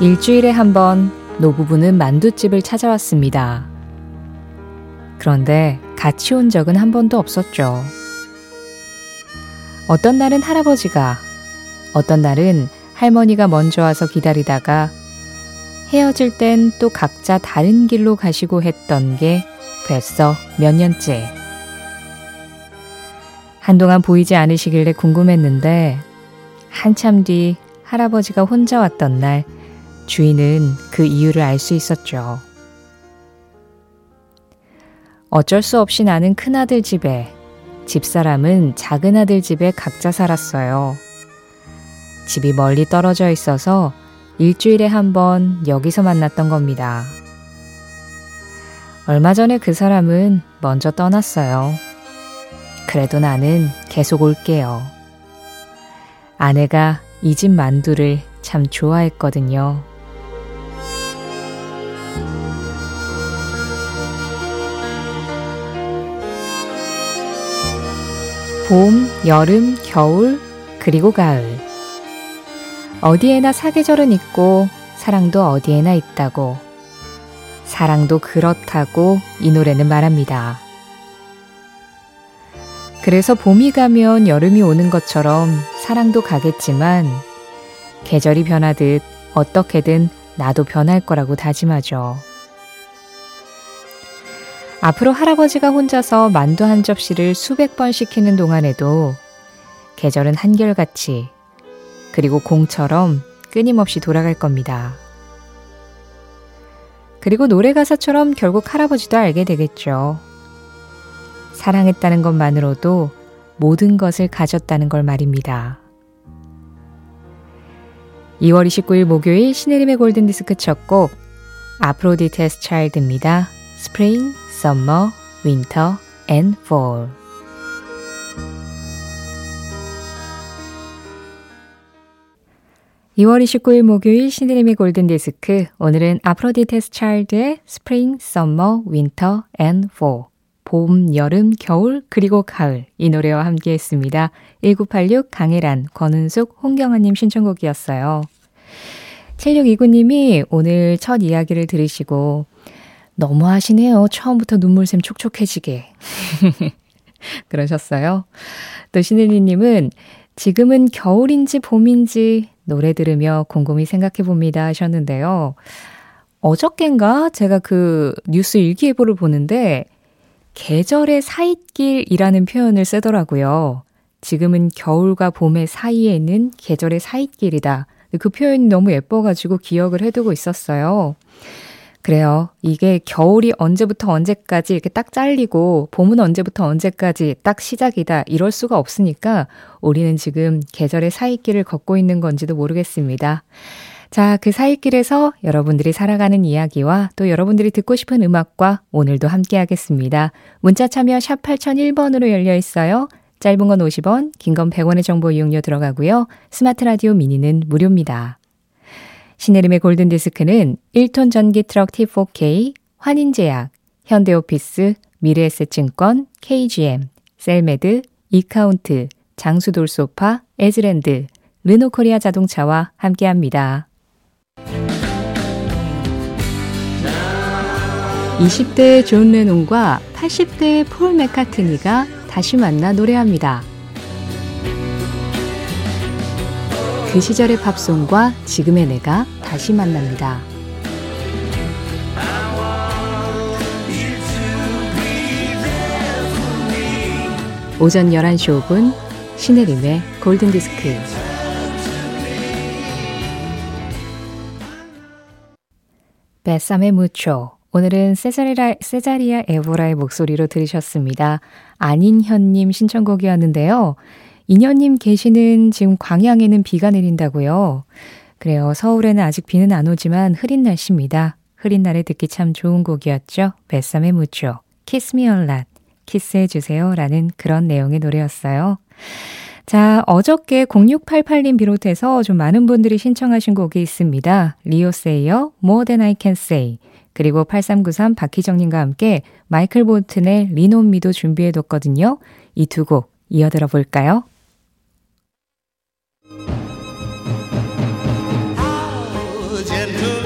일주일에 한 번 노부부는 만두집을 찾아왔습니다. 그런데 같이 온 적은 한 번도 없었죠. 어떤 날은 할아버지가, 어떤 날은 할머니가 먼저 와서 기다리다가 헤어질 땐 또 각자 다른 길로 가시고 했던 게 벌써 몇 년째. 한동안 보이지 않으시길래 궁금했는데 한참 뒤 할아버지가 혼자 왔던 날 주인은 그 이유를 알 수 있었죠. 어쩔 수 없이 나는 큰아들 집에, 집사람은 작은아들 집에 각자 살았어요. 집이 멀리 떨어져 있어서 일주일에 한 번 여기서 만났던 겁니다. 얼마 전에 그 사람은 먼저 떠났어요. 그래도 나는 계속 올게요. 아내가 이 집 만두를 참 좋아했거든요. 봄, 여름, 겨울, 그리고 가을. 어디에나 사계절은 있고 사랑도 어디에나 있다고. 사랑도 그렇다고 이 노래는 말합니다. 그래서 봄이 가면 여름이 오는 것처럼 사랑도 가겠지만 계절이 변하듯 어떻게든 나도 변할 거라고 다짐하죠. 앞으로 할아버지가 혼자서 만두 한 접시를 수백 번 시키는 동안에도 계절은 한결같이 그리고 공처럼 끊임없이 돌아갈 겁니다. 그리고 노래 가사처럼 결국 할아버지도 알게 되겠죠. 사랑했다는 것만으로도 모든 것을 가졌다는 걸 말입니다. 2월 29일 목요일 신혜림의 골든디스크 첫 곡 아프로디테스 차일드입니다. Spring, Summer, Winter and Fall 2월 29일 목요일 신드림의 골든디스크 오늘은 아프로디테스 차일드의 Spring, Summer, Winter and Fall 봄, 여름, 겨울, 그리고 가을 이 노래와 함께 했습니다. 1986 강혜란, 권은숙, 홍경아님 신청곡이었어요. 7629님이 오늘 첫 이야기를 들으시고 너무 하시네요. 처음부터 눈물샘 촉촉해지게. 그러셨어요. 또 신은희님은 지금은 겨울인지 봄인지 노래 들으며 곰곰이 생각해 봅니다 하셨는데요. 어저껜가 제가 그 뉴스 일기예보를 보는데 계절의 사이길이라는 표현을 쓰더라고요. 지금은 겨울과 봄의 사이에는 계절의 사이길이다. 그 표현이 너무 예뻐가지고 기억을 해두고 있었어요. 그래요. 이게 겨울이 언제부터 언제까지 이렇게 딱 잘리고 봄은 언제부터 언제까지 딱 시작이다. 이럴 수가 없으니까 우리는 지금 계절의 사이길을 걷고 있는 건지도 모르겠습니다. 자, 그 사이길에서 여러분들이 살아가는 이야기와 또 여러분들이 듣고 싶은 음악과 오늘도 함께 하겠습니다. 문자 참여 샵 8001번으로 열려 있어요. 짧은 건 50원, 긴 건 100원의 정보 이용료 들어가고요. 스마트 라디오 미니는 무료입니다. 신혜림의 골든디스크는 1톤 전기 트럭 T4K, 환인제약, 현대오피스, 미래에셋증권, KGM, 셀메드, 이카운트, 장수돌소파, 에즈랜드, 르노코리아 자동차와 함께합니다. 20대의 존 레논과 80대의 폴 맥카트니가 다시 만나 노래합니다. 그 시절의 팝송과 지금의 내가 다시 만납니다. 오전 11시 5분 신혜림의 골든디스크 베삼의 무초 오늘은 세자리라, 세자리아 에보라의 목소리로 들으셨습니다. 안인현님 신청곡이었는데요. 인현님 계시는 지금 광양에는 비가 내린다고요. 그래요. 서울에는 아직 비는 안 오지만 흐린 날씨입니다. 흐린 날에 듣기 참 좋은 곡이었죠. 뱃삼의 무초, Kiss Me a Lot, 키스해주세요. 라는 그런 내용의 노래였어요. 자, 어저께 0688님 비롯해서 좀 많은 분들이 신청하신 곡이 있습니다. 리오 세이어, More Than I Can Say. 그리고 8393 박희정님과 함께 마이클 볼튼의 Lean on Me도 준비해뒀거든요. 이 두 곡 이어 들어 볼까요?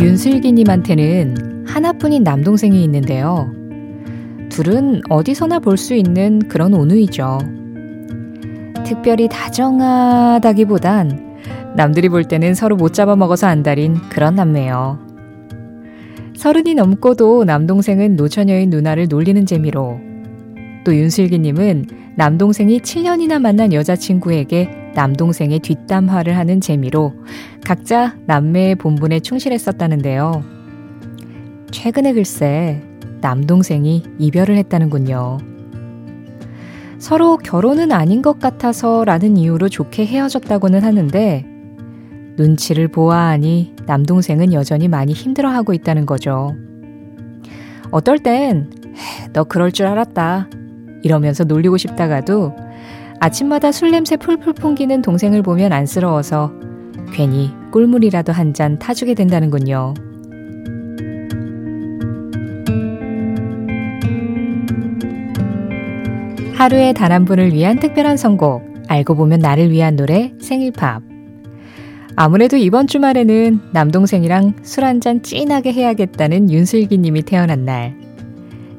윤슬기님한테는 하나뿐인 남동생이 있는데요. 둘은 어디서나 볼 수 있는 그런 온누이죠. 특별히 다정하다기보단 남들이 볼 때는 서로 못 잡아먹어서 안달인 그런 남매요. 서른이 넘고도 남동생은 노처녀인 누나를 놀리는 재미로 또 윤슬기님은 남동생이 7년이나 만난 여자친구에게 남동생의 뒷담화를 하는 재미로 각자 남매의 본분에 충실했었다는데요. 최근에 글쎄 남동생이 이별을 했다는군요. 서로 결혼은 아닌 것 같아서 라는 이유로 좋게 헤어졌다고는 하는데 눈치를 보아하니 남동생은 여전히 많이 힘들어하고 있다는 거죠. 어떨 땐, 너 그럴 줄 알았다. 이러면서 놀리고 싶다가도 아침마다 술 냄새 풀풀 풍기는 동생을 보면 안쓰러워서 괜히 꿀물이라도 한 잔 타주게 된다는군요. 하루에 단 한 분을 위한 특별한 선곡, 알고 보면 나를 위한 노래 생일팝. 아무래도 이번 주말에는 남동생이랑 술 한 잔 찐하게 해야겠다는 윤슬기 님이 태어난 날.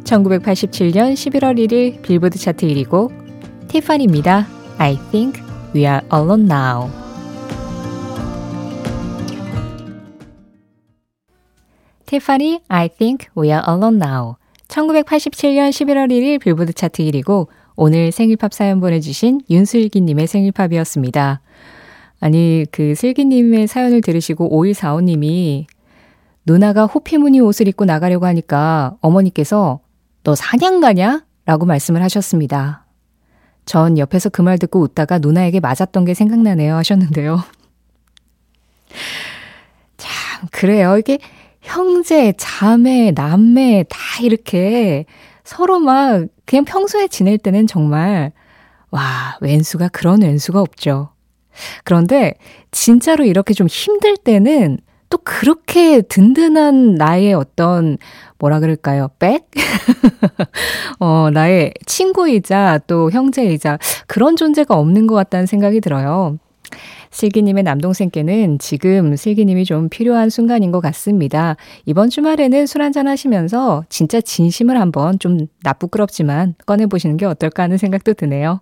1987년 11월 1일 빌보드 차트 1위 곡 티파니입니다. I think we are alone now. 티파니 I think we are alone now. 1987년 11월 1일 빌보드 차트 1위고 오늘 생일팝 사연 보내주신 윤슬기님의 생일팝이었습니다. 아니, 그 슬기님의 사연을 들으시고 5145님이 누나가 호피무늬 옷을 입고 나가려고 하니까 어머니께서 너 사냥 가냐? 라고 말씀을 하셨습니다. 전 옆에서 그 말 듣고 웃다가 누나에게 맞았던 게 생각나네요 하셨는데요. 참, 그래요. 이게 형제, 자매, 남매 다 이렇게 서로 막 그냥 평소에 지낼 때는 정말 와, 왼수가 그런 왼수가 없죠. 그런데 진짜로 이렇게 좀 힘들 때는 또 그렇게 든든한 나의 어떤 뭐라 그럴까요? 백? 어, 나의 친구이자 또 형제이자 그런 존재가 없는 것 같다는 생각이 들어요. 슬기님의 남동생께는 지금 슬기님이 좀 필요한 순간인 것 같습니다. 이번 주말에는 술 한잔 하시면서 진짜 진심을 한번 좀 나쁘끄럽지만 꺼내보시는 게 어떨까 하는 생각도 드네요.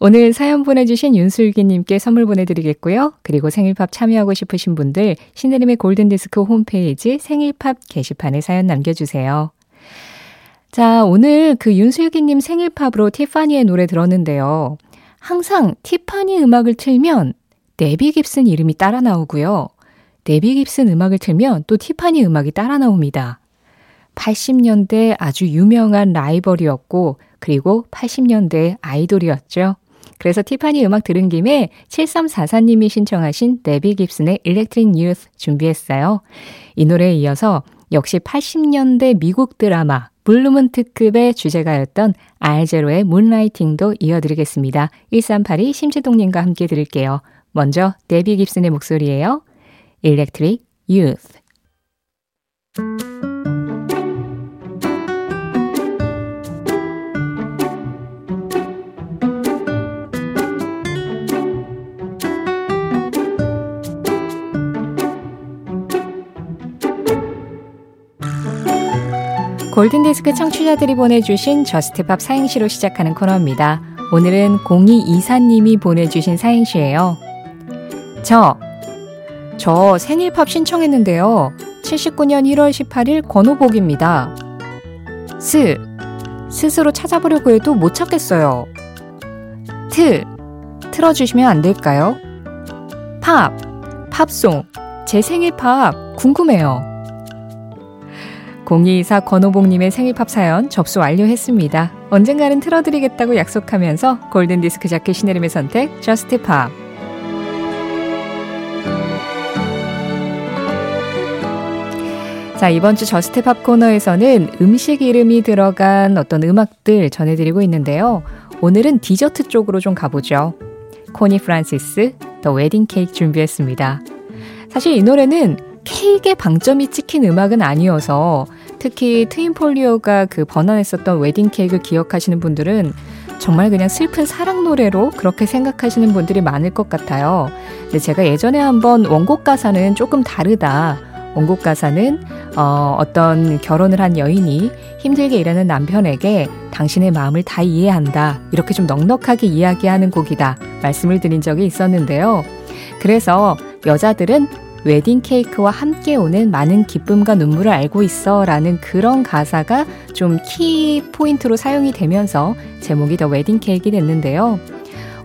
오늘 사연 보내주신 윤슬기님께 선물 보내드리겠고요. 그리고 생일팝 참여하고 싶으신 분들 신혜림의 골든디스크 홈페이지 생일팝 게시판에 사연 남겨주세요. 자, 오늘 그 윤슬기님 생일팝으로 티파니의 노래 들었는데요. 항상 티파니 음악을 틀면 데비 깁슨 이름이 따라 나오고요. 데비 깁슨 음악을 틀면 또 티파니 음악이 따라 나옵니다. 80년대 아주 유명한 라이벌이었고, 그리고 80년대 아이돌이었죠. 그래서 티파니 음악 들은 김에 7344님이 신청하신 데비 깁슨의 Electric Youth 준비했어요. 이 노래에 이어서 역시 80년대 미국 드라마 블루문 특급의 주제가였던 알 재로의 Moonlighting도 이어드리겠습니다. 1382 심지동님과 함께 들을게요. 먼저 데비 깁슨의 목소리예요. Electric Youth. 골든디스크 청취자들이 보내주신 Just Pop 사행시로 시작하는 코너입니다. 오늘은 0224님이 보내주신 사행시예요. 저, 저 생일팝 신청했는데요. 79년 1월 18일 권오복입니다. 스, 스스로 찾아보려고 해도 못 찾겠어요. 트, 틀어주시면 안 될까요? 팝, 팝송, 제 생일팝 궁금해요. 0224 권오복님의 생일팝 사연 접수 완료했습니다. 언젠가는 틀어드리겠다고 약속하면서 골든디스크 자키 신혜림의 선택, Just Pop. 자, 이번 주 Just Pop 코너에서는 음식 이름이 들어간 어떤 음악들 전해드리고 있는데요. 오늘은 디저트 쪽으로 좀 가보죠. 코니 프란시스, The Wedding Cake 준비했습니다. 사실 이 노래는 케이크에 방점이 찍힌 음악은 아니어서 특히 트윈폴리오가 그 번안했었던 웨딩 케이크 기억하시는 분들은 정말 그냥 슬픈 사랑 노래로 그렇게 생각하시는 분들이 많을 것 같아요. 근데 제가 예전에 한번 원곡 가사는 조금 다르다. 원곡 가사는 어, 어떤 결혼을 한 여인이 힘들게 일하는 남편에게 당신의 마음을 다 이해한다. 이렇게 좀 넉넉하게 이야기하는 곡이다. 말씀을 드린 적이 있었는데요. 그래서 여자들은 웨딩 케이크와 함께 오는 많은 기쁨과 눈물을 알고 있어 라는 그런 가사가 좀 키 포인트로 사용이 되면서 제목이 The Wedding Cake이 됐는데요.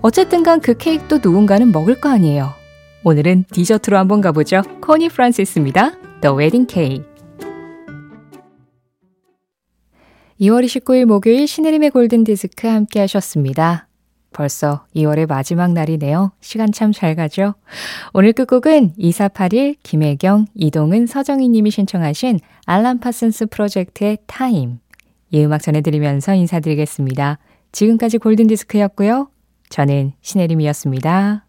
어쨌든 간 그 케이크도 누군가는 먹을 거 아니에요. 오늘은 디저트로 한번 가보죠. 코니 프란시스입니다. The Wedding Cake. 2월 29일 목요일 신혜림의 골든디스크 함께 하셨습니다. 벌써 2월의 마지막 날이네요. 시간 참 잘 가죠? 오늘 끝곡은 2481 김혜경, 이동은, 서정희 님이 신청하신 알란 파슨스 프로젝트의 Time. 이 음악 전해드리면서 인사드리겠습니다. 지금까지 골든디스크였고요. 저는 신혜림이었습니다.